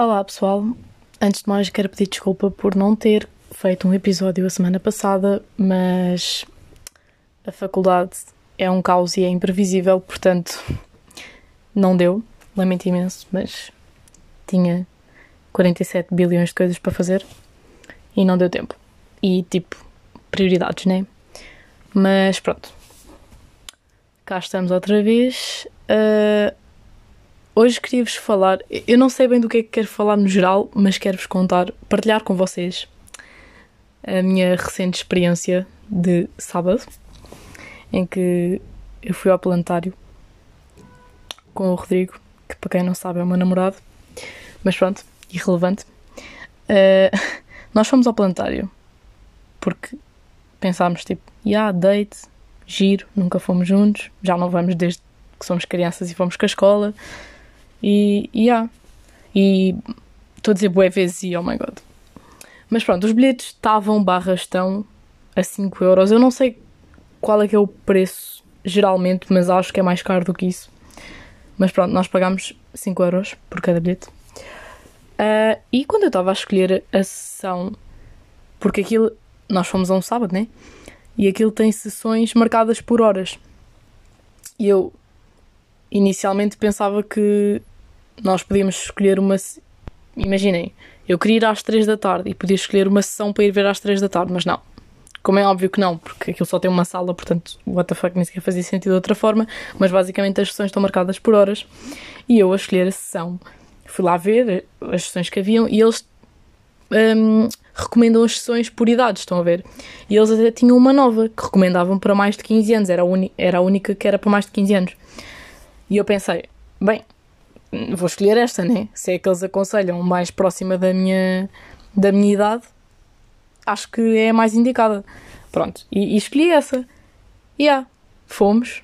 Olá pessoal, antes de mais quero pedir desculpa por não ter feito um episódio a semana passada, mas a faculdade é um caos e é imprevisível, portanto não deu, lamento imenso, mas tinha 47 bilhões de coisas para fazer e não deu tempo. E tipo, prioridades, né? Mas pronto, cá estamos outra vez. Uh, hoje queria-vos falar. Eu não sei bem do que é que quero falar no geral, mas quero-vos contar, partilhar com vocês a minha recente experiência de sábado, em que eu fui ao planetário com o Rodrigo, que para quem não sabe é o meu namorado, mas pronto, irrelevante. Uh, nós fomos ao planetário porque pensámos tipo, yeah, date, giro, nunca fomos juntos, já não vamos desde que somos crianças e fomos com a escola. E, e yeah. E estou a dizer bué vezes e oh my god. Mas pronto, os bilhetes estavam barra estão a 5 euros. Eu não sei qual é que é o preço geralmente, mas acho que é mais caro do que isso. Mas pronto, nós pagámos 5 euros por cada bilhete. Uh, e quando eu estava a escolher a sessão, porque aquilo, nós fomos a um sábado, né? E aquilo tem sessões marcadas por horas. E eu inicialmente pensava que nós podíamos escolher uma. Imaginem, eu queria ir às 3 da tarde e podia escolher uma sessão para ir ver às 3 da tarde, mas não. Como é óbvio que não, porque aquilo só tem uma sala, portanto, what the fuck, nem sequer fazia sentido de outra forma, mas basicamente as sessões estão marcadas por horas e eu a escolher a sessão fui lá ver as sessões que haviam e eles um, recomendam as sessões por idade, estão a ver? E eles até tinham uma nova que recomendavam para mais de 15 anos, era a, era a única que era para mais de 15 anos. E eu pensei, bem, vou escolher esta, né? Se é que eles aconselham mais próxima da minha, da minha idade, acho que é a mais indicada. Pronto, e, e escolhi essa. E yeah, fomos.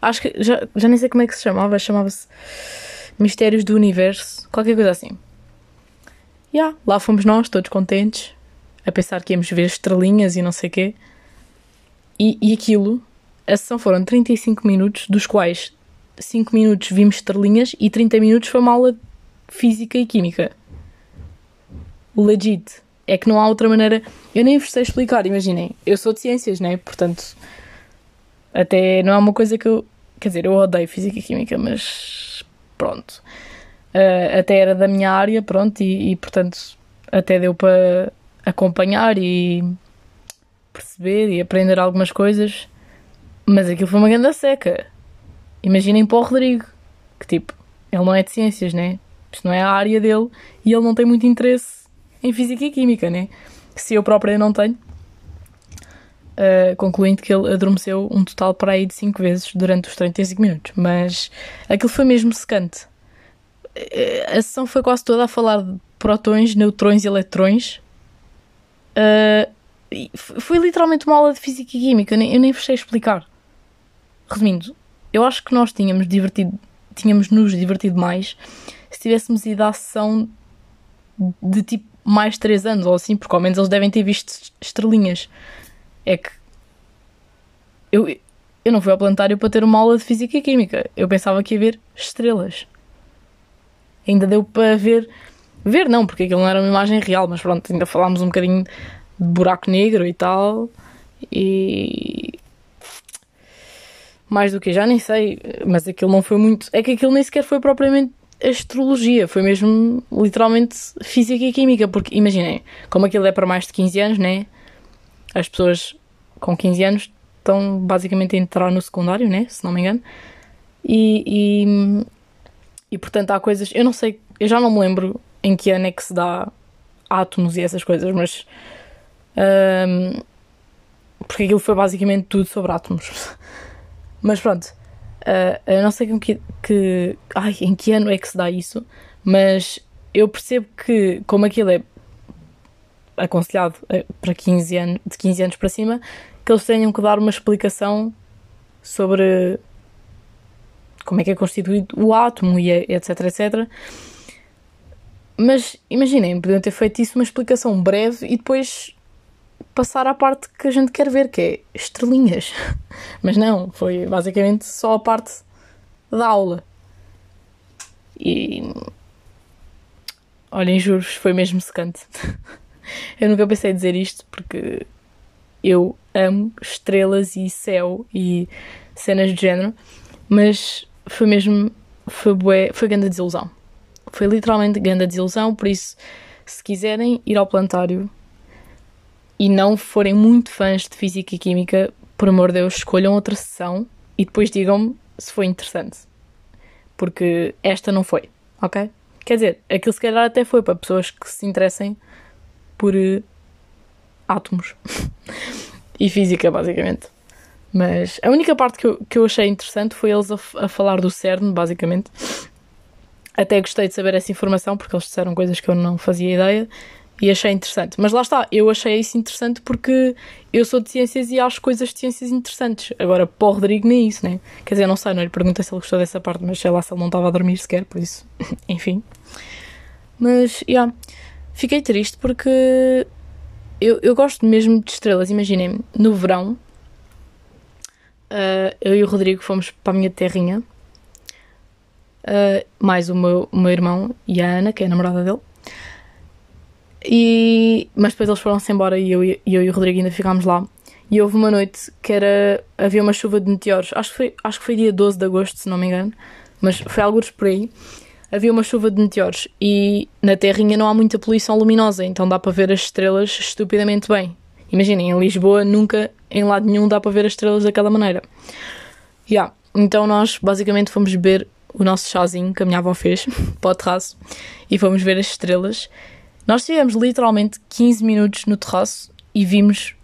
Acho que já, já nem sei como é que se chamava, chamava-se Mistérios do Universo, qualquer coisa assim. E yeah, lá fomos nós, todos contentes, a pensar que íamos ver estrelinhas e não sei o quê. E, e aquilo, a sessão foram 35 minutos, dos quais 5 minutos vimos estrelinhas e 30 minutos foi uma aula de física e química. Legit. É que não há outra maneira. Eu nem vos sei explicar, imaginem. Eu sou de ciências, né? Portanto, até não é uma coisa que eu. Quer dizer, eu odeio física e química, mas pronto. Uh, até era da minha área, pronto, e, e portanto até deu para acompanhar e perceber e aprender algumas coisas. Mas aquilo foi uma grande seca. Imaginem para o Rodrigo, que tipo, ele não é de ciências, né? Isto não é a área dele e ele não tem muito interesse em física e química, né? Se eu própria não tenho. Uh, concluindo que ele adormeceu um total para aí de 5 vezes durante os 35 minutos. Mas aquilo foi mesmo secante. Uh, a sessão foi quase toda a falar de protões, neutrões e eletrões. Uh, foi literalmente uma aula de física e química, eu nem, eu nem vos sei explicar. Resumindo, eu acho que nós tínhamos divertido, tínhamos nos divertido mais se tivéssemos ido à sessão de tipo mais 3 anos ou assim, porque ao menos eles devem ter visto estrelinhas. É que eu, eu não fui ao planetário para ter uma aula de física e química. Eu pensava que ia ver estrelas. Ainda deu para ver. Ver não, porque aquilo não era uma imagem real, mas pronto, ainda falámos um bocadinho de buraco negro e tal. E mais do que já nem sei, mas aquilo não foi muito. É que aquilo nem sequer foi propriamente astrologia, foi mesmo literalmente física e química, porque imaginem, como aquilo é para mais de 15 anos, né? As pessoas com 15 anos estão basicamente a entrar no secundário, né? Se não me engano. E, e, e portanto há coisas. Eu não sei, eu já não me lembro em que ano é que se dá átomos e essas coisas, mas. Um, porque aquilo foi basicamente tudo sobre átomos. Mas pronto, uh, eu não sei que, que. Ai, em que ano é que se dá isso, mas eu percebo que, como aquilo é aconselhado eh, para 15 anos, de 15 anos para cima, que eles tenham que dar uma explicação sobre como é que é constituído o átomo e etc, etc. Mas imaginem, podiam ter feito isso uma explicação breve e depois passar à parte que a gente quer ver, que é estrelinhas. Mas não, foi basicamente só a parte da aula. E. olhem, juro-vos, foi mesmo secante. eu nunca pensei dizer isto porque eu amo estrelas e céu e cenas de género, mas foi mesmo, foi bué, foi grande desilusão. Foi literalmente grande desilusão, por isso, se quiserem ir ao plantário e não forem muito fãs de Física e Química, por amor de Deus, escolham outra sessão e depois digam-me se foi interessante. Porque esta não foi, ok? Quer dizer, aquilo se calhar até foi para pessoas que se interessem por uh, átomos e física, basicamente. Mas a única parte que eu, que eu achei interessante foi eles a, a falar do CERN, basicamente. Até gostei de saber essa informação porque eles disseram coisas que eu não fazia ideia e achei interessante. Mas lá está, eu achei isso interessante porque eu sou de ciências e acho coisas de ciências interessantes. Agora, para o Rodrigo, nem isso, né? Quer dizer, não sei, não lhe perguntei se ele gostou dessa parte, mas sei lá se ele não estava a dormir sequer, por isso, enfim. Mas, já, yeah, fiquei triste porque eu, eu gosto mesmo de estrelas. Imaginem, no verão, uh, eu e o Rodrigo fomos para a minha terrinha, uh, mais o meu, o meu irmão e a Ana, que é a namorada dele. E, mas depois eles foram-se embora e eu, e eu e o Rodrigo ainda ficámos lá. E houve uma noite que era. havia uma chuva de meteoros. Acho que foi, acho que foi dia 12 de agosto, se não me engano. Mas foi algo por aí. Havia uma chuva de meteoros e na Terrinha não há muita poluição luminosa, então dá para ver as estrelas estupidamente bem. Imaginem, em Lisboa nunca, em lado nenhum, dá para ver as estrelas daquela maneira. Yeah. Então nós basicamente fomos beber o nosso chazinho que a minha avó fez para o terraço e fomos ver as estrelas nós tivemos literalmente 15 minutos no terraço e vimos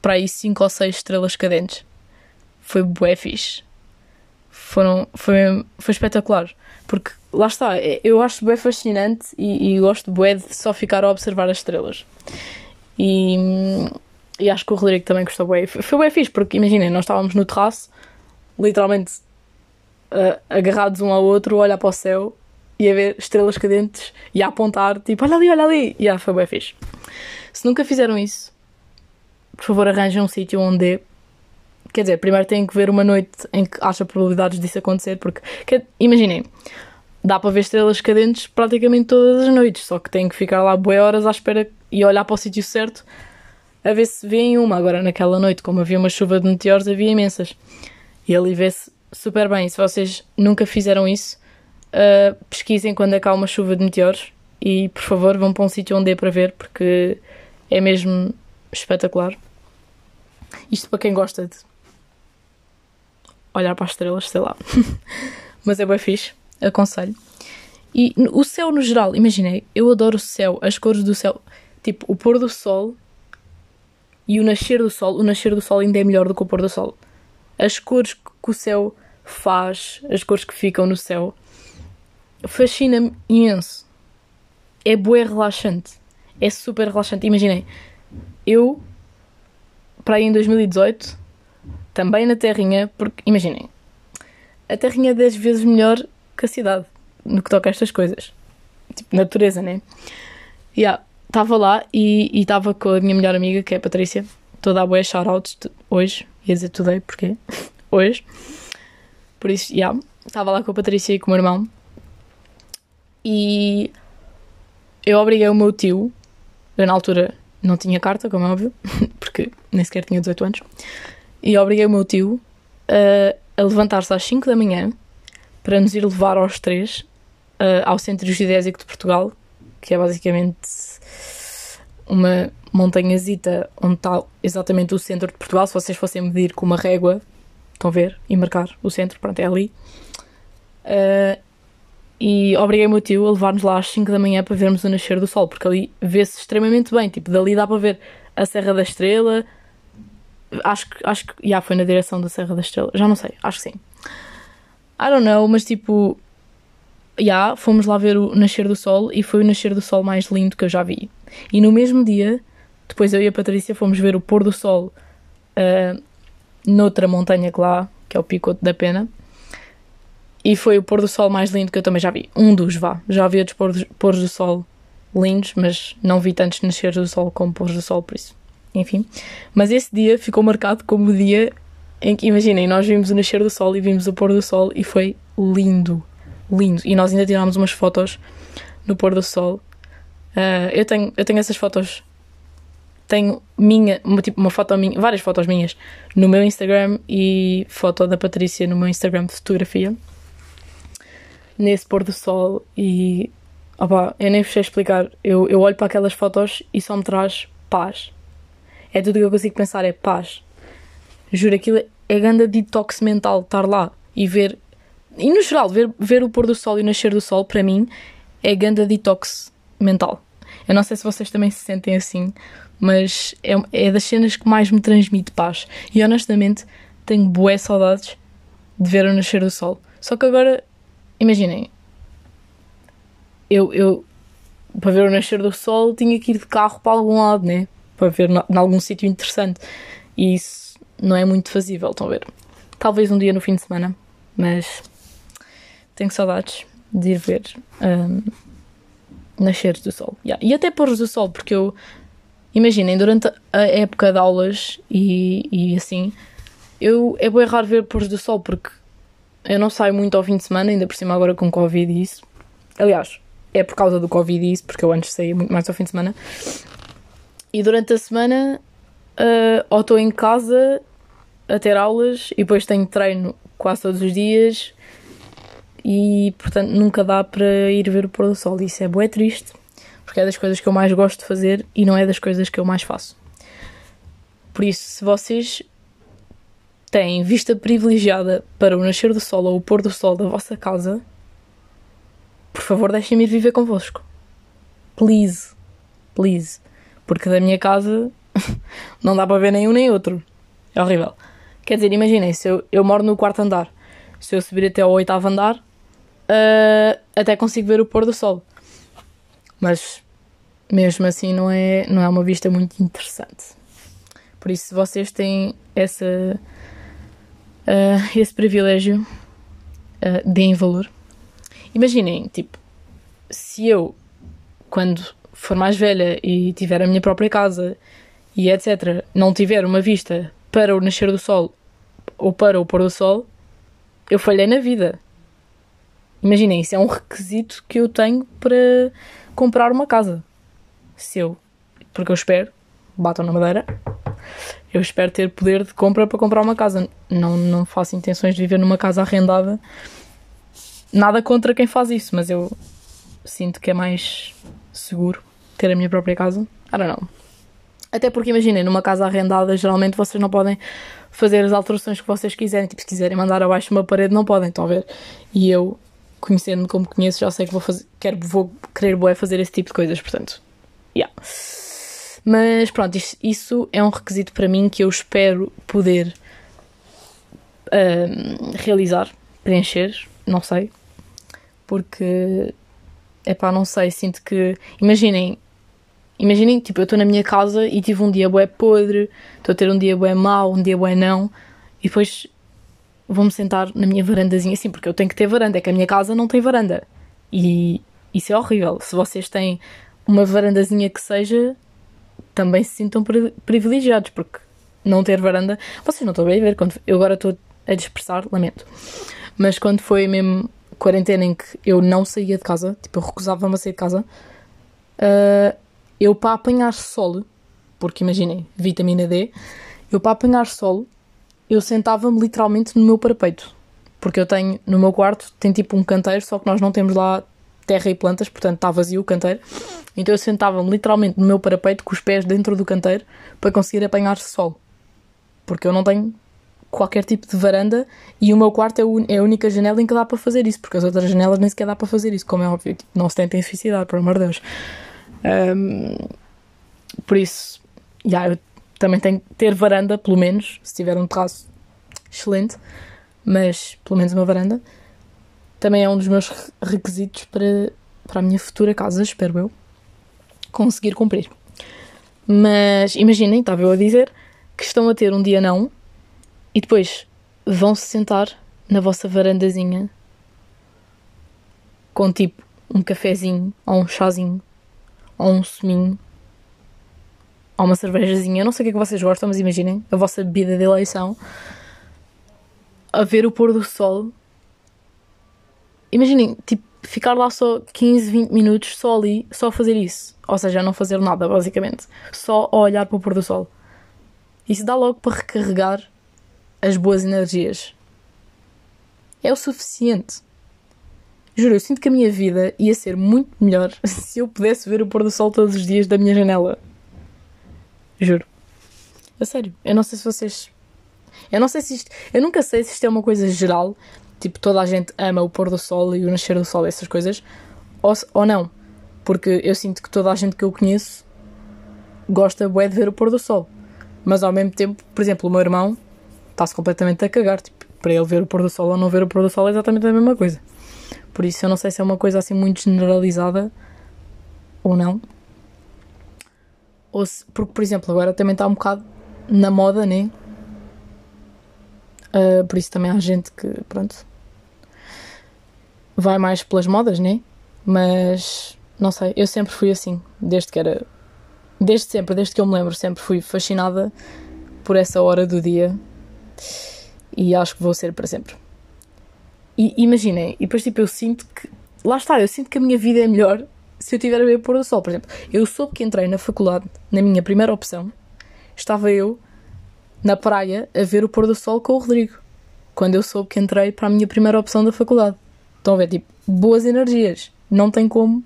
para aí 5 ou 6 estrelas cadentes. Foi bué fixe. Foram, foi, foi espetacular. Porque lá está, é, eu acho bué fascinante e, e gosto bué de só ficar a observar as estrelas. E, e acho que o Rodrigo também gostou bué. Foi, foi bué fixe, porque imaginem, nós estávamos no terraço, literalmente uh, agarrados um ao outro, olhar para o céu e a ver estrelas cadentes e a apontar, tipo, olha ali, olha ali. E ah, foi bem fixe. Se nunca fizeram isso, por favor arranjem um sítio onde. Quer dizer, primeiro têm que ver uma noite em que acha probabilidades disso acontecer, porque, imaginem, dá para ver estrelas cadentes praticamente todas as noites, só que têm que ficar lá boas horas à espera e olhar para o sítio certo a ver se vêem uma. Agora, naquela noite, como havia uma chuva de meteoros, havia imensas. E ali vê-se super bem. Se vocês nunca fizeram isso, uh, pesquisem quando é há uma chuva de meteoros e por favor vão para um sítio onde dê para ver porque é mesmo espetacular. Isto para quem gosta de olhar para as estrelas, sei lá. Mas é bem fixe, aconselho. E o céu no geral, imaginei, eu adoro o céu, as cores do céu, tipo o pôr do sol e o nascer do sol. O nascer do sol ainda é melhor do que o pôr do sol. As cores que o céu faz, as cores que ficam no céu, fascina-me imenso. É bué relaxante. É super relaxante. Imaginem, eu, para aí em 2018, também na Terrinha, porque, imaginem, a Terrinha é 10 vezes melhor que a cidade no que toca a estas coisas. Tipo, natureza, né? Yeah, estava lá e estava com a minha melhor amiga, que é a Patrícia, toda a boa shoutouts hoje. Ia dizer today, porque hoje. Por isso, já, yeah, estava lá com a Patrícia e com o meu irmão e eu obriguei o meu tio, eu na altura não tinha carta, como é óbvio, porque nem sequer tinha 18 anos, e obriguei o meu tio a, a levantar-se às 5 da manhã para nos ir levar aos três uh, ao Centro Geodésico de Portugal, que é basicamente uma montanhazita onde está exatamente o centro de Portugal. Se vocês fossem medir com uma régua, estão a ver, e marcar o centro, pronto, é ali. Uh, e obriguei o meu tio a levar-nos lá às 5 da manhã para vermos o nascer do sol, porque ali vê-se extremamente bem. Tipo, dali dá para ver a Serra da Estrela. Acho que, acho que, já foi na direção da Serra da Estrela, já não sei, acho que sim. I don't know, mas tipo, já fomos lá ver o nascer do sol e foi o nascer do sol mais lindo que eu já vi. E no mesmo dia, depois eu e a Patrícia fomos ver o pôr do sol uh, noutra montanha que lá, que é o Picoto da Pena. E foi o pôr do sol mais lindo que eu também já vi. Um dos, vá. Já vi outros pôr, do sol lindos, mas não vi tantos nascer do sol como pôr do sol, por isso. Enfim. Mas esse dia ficou marcado como o dia em que, imaginem, nós vimos o nascer do sol e vimos o pôr do sol e foi lindo. Lindo. E nós ainda tirámos umas fotos no pôr do sol. Uh, eu, tenho, eu tenho essas fotos. Tenho minha, uma, tipo, uma foto minha, várias fotos minhas no meu Instagram e foto da Patrícia no meu Instagram de fotografia. Nesse pôr do sol e. Opa, eu nem vos sei explicar. Eu, eu olho para aquelas fotos e só me traz paz. É tudo que eu consigo pensar, é paz. Juro, aquilo é grande detox mental estar lá e ver. E no geral, ver, ver o pôr do sol e o nascer do sol, para mim, é grande detox mental. Eu não sei se vocês também se sentem assim, mas é, é das cenas que mais me transmite paz. E honestamente, tenho boé saudades de ver o nascer do sol. Só que agora, imaginem, eu, eu para ver o nascer do sol tinha que ir de carro para algum lado, né? Para ver em algum sítio interessante. E isso não é muito fazível, estão a ver? Talvez um dia no fim de semana, mas tenho saudades de ir ver um, nascer do sol. Yeah. E até pôr do sol, porque eu. Imaginem, durante a época de aulas e, e assim, eu, é bem raro ver pôr do sol, porque eu não saio muito ao fim de semana, ainda por cima agora com Covid e isso. Aliás, é por causa do Covid e isso, porque eu antes saía muito mais ao fim de semana. E durante a semana, uh, ou estou em casa a ter aulas e depois tenho treino quase todos os dias e portanto nunca dá para ir ver o pôr do sol. Isso é bué triste, porque é das coisas que eu mais gosto de fazer e não é das coisas que eu mais faço. Por isso, se vocês têm vista privilegiada para o nascer do sol ou o pôr do sol da vossa casa, por favor deixem-me ir viver convosco. Please. Please. Porque da minha casa não dá para ver nenhum nem outro. É horrível. Quer dizer, imaginem, se eu, eu moro no quarto andar, se eu subir até ao oitavo andar, uh, até consigo ver o pôr do sol. Mas mesmo assim não é, não é uma vista muito interessante. Por isso, se vocês têm essa, uh, esse privilégio, uh, deem valor. Imaginem, tipo, se eu, quando for mais velha e tiver a minha própria casa e etc., não tiver uma vista para o nascer do sol ou para o pôr do sol, eu falhei na vida. Imaginem, isso é um requisito que eu tenho para comprar uma casa. Se eu, porque eu espero, batam na madeira, eu espero ter poder de compra para comprar uma casa. Não, não faço intenções de viver numa casa arrendada. Nada contra quem faz isso, mas eu sinto que é mais seguro ter a minha própria casa. I don't. Até porque imaginem, numa casa arrendada, geralmente vocês não podem fazer as alterações que vocês quiserem. Tipo, se quiserem mandar abaixo uma parede, não podem, estão a ver? E eu conhecendo-me como conheço, já sei que vou fazer, quero, vou querer boé fazer esse tipo de coisas, portanto, yeah. Mas pronto, isso, isso é um requisito para mim que eu espero poder um, realizar, preencher, não sei, porque é pá, não sei, sinto que. Imaginem, imaginem, tipo, eu estou na minha casa e tive um dia bué podre, estou a ter um dia bué mau, um dia bué não, e depois vou-me sentar na minha varandazinha, assim, porque eu tenho que ter varanda, é que a minha casa não tem varanda. E isso é horrível. Se vocês têm uma varandazinha que seja, também se sintam privilegiados, porque não ter varanda. Vocês não estão bem a ver, quando eu agora estou a dispersar, lamento. Mas quando foi mesmo quarentena em que eu não saía de casa, tipo, eu recusava-me a sair de casa, uh, eu para apanhar sol, porque imaginem, vitamina D, eu para apanhar sol eu sentava-me literalmente no meu parapeito. Porque eu tenho, no meu quarto, tem tipo um canteiro, só que nós não temos lá terra e plantas, portanto está vazio o canteiro. Então eu sentava-me literalmente no meu parapeito com os pés dentro do canteiro para conseguir apanhar sol. Porque eu não tenho qualquer tipo de varanda e o meu quarto é, é a única janela em que dá para fazer isso, porque as outras janelas nem sequer dá para fazer isso, como é óbvio. Tipo, não se tentem suicidar, por amor de Deus. Um, por isso, yeah, eu também tem que ter varanda, pelo menos, se tiver um terraço excelente, mas pelo menos uma varanda. Também é um dos meus requisitos para, para a minha futura casa, espero eu, conseguir cumprir. Mas imaginem, estava eu a dizer, que estão a ter um dia não e depois vão se sentar na vossa varandazinha com tipo um cafezinho ou um chazinho ou um suminho ou uma cervejazinha, eu não sei o que é que vocês gostam, mas imaginem a vossa bebida de eleição a ver o pôr do sol. Imaginem, tipo, ficar lá só 15, 20 minutos, só ali, só fazer isso. Ou seja, não fazer nada, basicamente. Só a olhar para o pôr do sol. Isso dá logo para recarregar as boas energias. É o suficiente. Juro, eu sinto que a minha vida ia ser muito melhor se eu pudesse ver o pôr do sol todos os dias da minha janela. Juro. A sério. Eu não sei se vocês. Eu não sei se isto. Eu nunca sei se isto é uma coisa geral. Tipo, toda a gente ama o pôr do sol e o nascer do sol, essas coisas. Ou, ou não. Porque eu sinto que toda a gente que eu conheço gosta bué de ver o pôr do sol. Mas ao mesmo tempo, por exemplo, o meu irmão está-se completamente a cagar. Tipo, para ele ver o pôr do sol ou não ver o pôr do sol é exatamente a mesma coisa. Por isso eu não sei se é uma coisa assim muito generalizada ou não. Ou se, porque, por exemplo, agora também está um bocado na moda, né? Uh, por isso também há gente que, pronto, vai mais pelas modas, né? Mas, não sei, eu sempre fui assim, desde que era. Desde sempre, desde que eu me lembro, sempre fui fascinada por essa hora do dia e acho que vou ser para sempre. E imaginem, e depois tipo eu sinto que. Lá está, eu sinto que a minha vida é melhor se eu tiver a ver pôr do sol. Por exemplo, eu soube que entrei na faculdade, na minha primeira opção, estava eu na praia a ver o pôr do sol com o Rodrigo. Quando eu soube que entrei para a minha primeira opção da faculdade. Estão a ver, tipo, boas energias. Não tem como.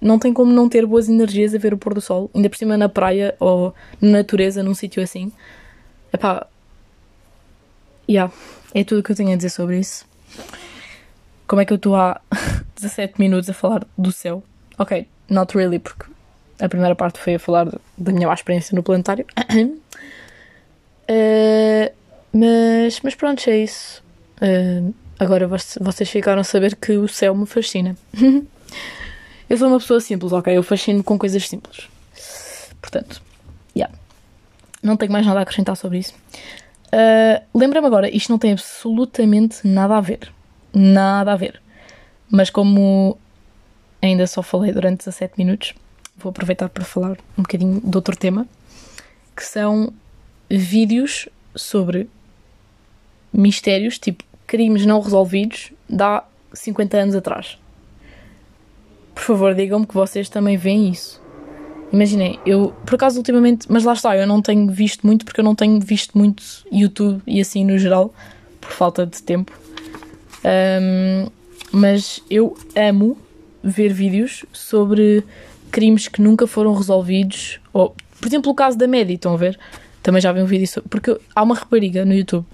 Não tem como não ter boas energias a ver o pôr do sol, ainda por cima na praia ou na natureza, num sítio assim. Epá. Yeah, é tudo o que eu tenho a dizer sobre isso. Como é que eu estou há 17 minutos a falar do céu? Ok, not really, porque a primeira parte foi a falar da minha má experiência no planetário. uh, mas, mas pronto, é isso. Uh, agora vocês ficaram a saber que o céu me fascina. eu sou uma pessoa simples, ok? Eu fascino com coisas simples. Portanto, yeah. Não tenho mais nada a acrescentar sobre isso. Uh, Lembra-me agora, isto não tem absolutamente nada a ver. Nada a ver. Mas como ainda só falei durante 17 minutos, vou aproveitar para falar um bocadinho de outro tema, que são vídeos sobre mistérios, tipo crimes não resolvidos, de há 50 anos atrás. Por favor, digam-me que vocês também veem isso. Imaginem, eu por acaso ultimamente, mas lá está, eu não tenho visto muito porque eu não tenho visto muito YouTube e assim no geral, por falta de tempo. Um, mas eu amo ver vídeos sobre crimes que nunca foram resolvidos. Ou, por exemplo, o caso da Maddie, estão a ver? Também já vi um vídeo sobre. Porque há uma rapariga no YouTube,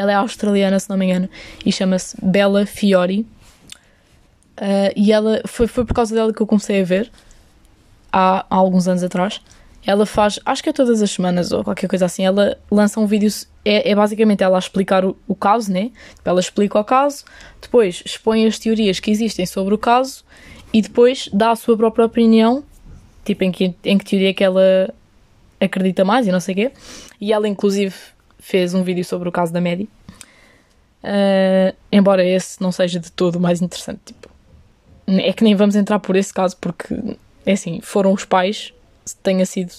ela é australiana, se não me engano, e chama-se Bella Fiori. Uh, e ela foi, foi por causa dela que eu comecei a ver há, há alguns anos atrás. Ela faz, acho que é todas as semanas ou qualquer coisa assim, ela lança um vídeo, é, é basicamente ela a explicar o, o caso, né? Tipo, ela explica o caso, depois expõe as teorias que existem sobre o caso e depois dá a sua própria opinião, tipo em que, em que teoria que ela acredita mais e não sei o quê. E ela, inclusive, fez um vídeo sobre o caso da Maddie. Uh, embora esse não seja de todo o mais interessante, tipo, é que nem vamos entrar por esse caso porque é assim, foram os pais, tenha sido.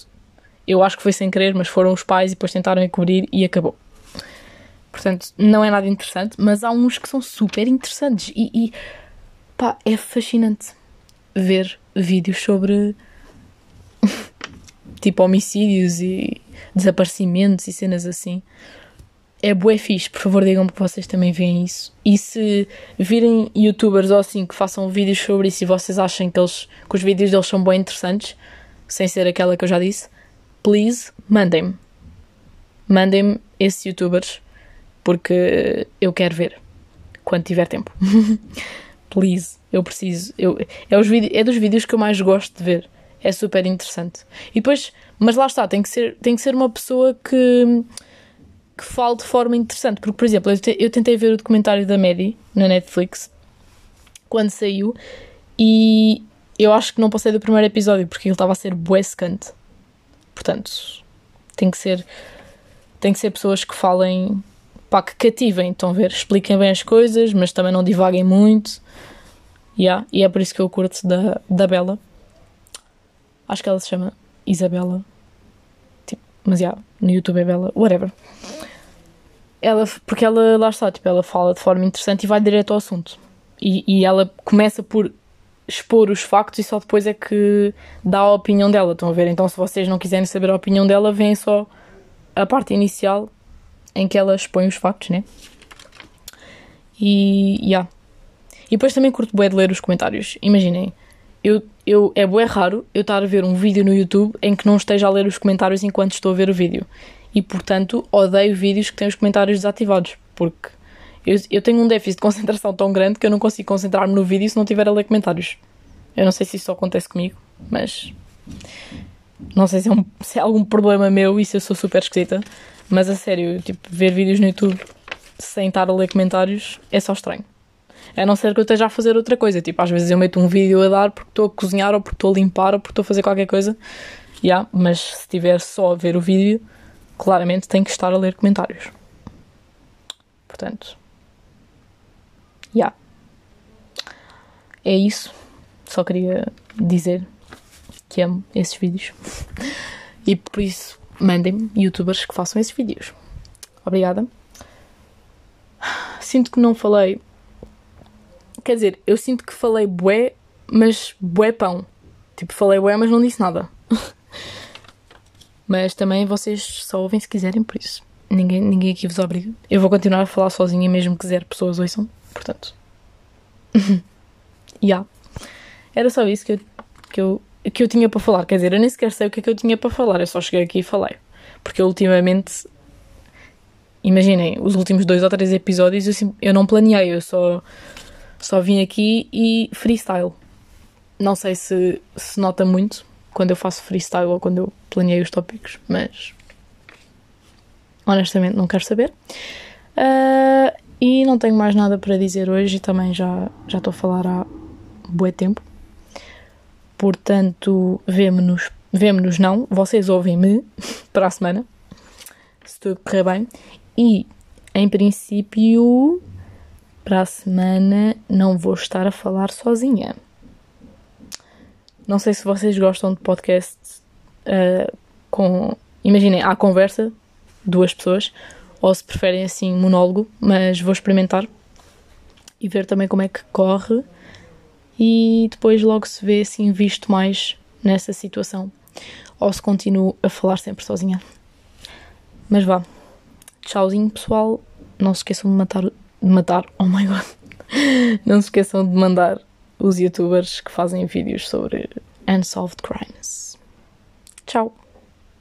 Eu acho que foi sem querer, mas foram os pais e depois tentaram encobrir e acabou. Portanto, não é nada interessante, mas há uns que são super interessantes e, e pá, é fascinante ver vídeos sobre tipo homicídios e desaparecimentos e cenas assim é bué fixe, por favor digam-me que vocês também veem isso. E se virem youtubers ou assim que façam vídeos sobre isso e vocês acham que, eles, que os vídeos deles são bem interessantes, sem ser aquela que eu já disse, please, mandem-me. Mandem-me esses youtubers, porque eu quero ver, quando tiver tempo. please, eu preciso. Eu, é, os é dos vídeos que eu mais gosto de ver. É super interessante. E depois, mas lá está, tem que ser, tem que ser uma pessoa que que fale de forma interessante. Porque, por exemplo, eu, te, eu tentei ver o documentário da Maddie na Netflix quando saiu e eu acho que não passei do primeiro episódio porque ele estava a ser bué Portanto, tem que ser tem que ser pessoas que falem pá, que cativem, estão a ver, expliquem bem as coisas, mas também não divaguem muito. Yeah, e é por isso que eu curto da, da Bela. Acho que ela se chama Isabela. Tipo, mas já, yeah, no YouTube é Bela, whatever ela, porque ela, lá está, tipo, ela fala de forma interessante e vai direto ao assunto. e, e ela começa por expor os factos e só depois é que dá a opinião dela. Estão a ver? Então, se vocês não quiserem saber a opinião dela, vem só a parte inicial em que ela expõe os factos, né? E, yeah. e depois também curto bué de ler os comentários. Imaginem, eu, eu, é bué raro eu estar a ver um vídeo no YouTube em que não esteja a ler os comentários enquanto estou a ver o vídeo. E, portanto, odeio vídeos que têm os comentários desativados, porque eu, eu tenho um déficit de concentração tão grande que eu não consigo concentrar-me no vídeo se não tiver a ler comentários. Eu não sei se isso só acontece comigo, mas. Não sei se é, um, se é algum problema meu e se eu sou super esquisita, mas a sério, tipo, ver vídeos no YouTube sem estar a ler comentários é só estranho. A não ser que eu esteja a fazer outra coisa. Tipo, às vezes eu meto um vídeo a dar porque estou a cozinhar ou porque estou a limpar ou porque estou a fazer qualquer coisa. Yeah, mas se estiver só a ver o vídeo, claramente tenho que estar a ler comentários. Portanto, yeah. É isso. Só queria dizer que amo esses vídeos. E por isso, mandem-me youtubers que façam esses vídeos. Obrigada. Sinto que não falei. Quer dizer, eu sinto que falei bué, mas bué pão. Tipo, falei bué, mas não disse nada. mas também vocês só ouvem se quiserem, por isso. Ninguém, ninguém aqui vos obriga. Eu vou continuar a falar sozinha, mesmo que zero pessoas ouçam. Portanto. yeah. Era só isso que eu, que, eu, que eu tinha para falar. Quer dizer, eu nem sequer sei o que é que eu tinha para falar. Eu só cheguei aqui e falei. Porque ultimamente. Imaginem, os últimos dois ou três episódios eu, eu não planeei. Eu só, só vim aqui e freestyle. Não sei se se nota muito quando eu faço freestyle ou quando eu planeei os tópicos, mas honestamente não quero saber. Uh, e não tenho mais nada para dizer hoje e também já, já estou a falar há bué tempo. Portanto, vemo-nos, vemo-nos não, vocês ouvem-me para a semana, se tudo correr bem. E, em princípio, para a semana não vou estar a falar sozinha. Não sei se vocês gostam de podcasts uh, com. Imaginem, há conversa, duas pessoas, ou se preferem assim monólogo, mas vou experimentar e ver também como é que corre e depois logo se vê assim visto mais nessa situação ou se continuo a falar sempre sozinha. Mas vá. Tchauzinho pessoal. Não se esqueçam de matar, matar. Oh my god. Não se esqueçam de mandar os youtubers que fazem vídeos sobre unsolved crimes. Tchau.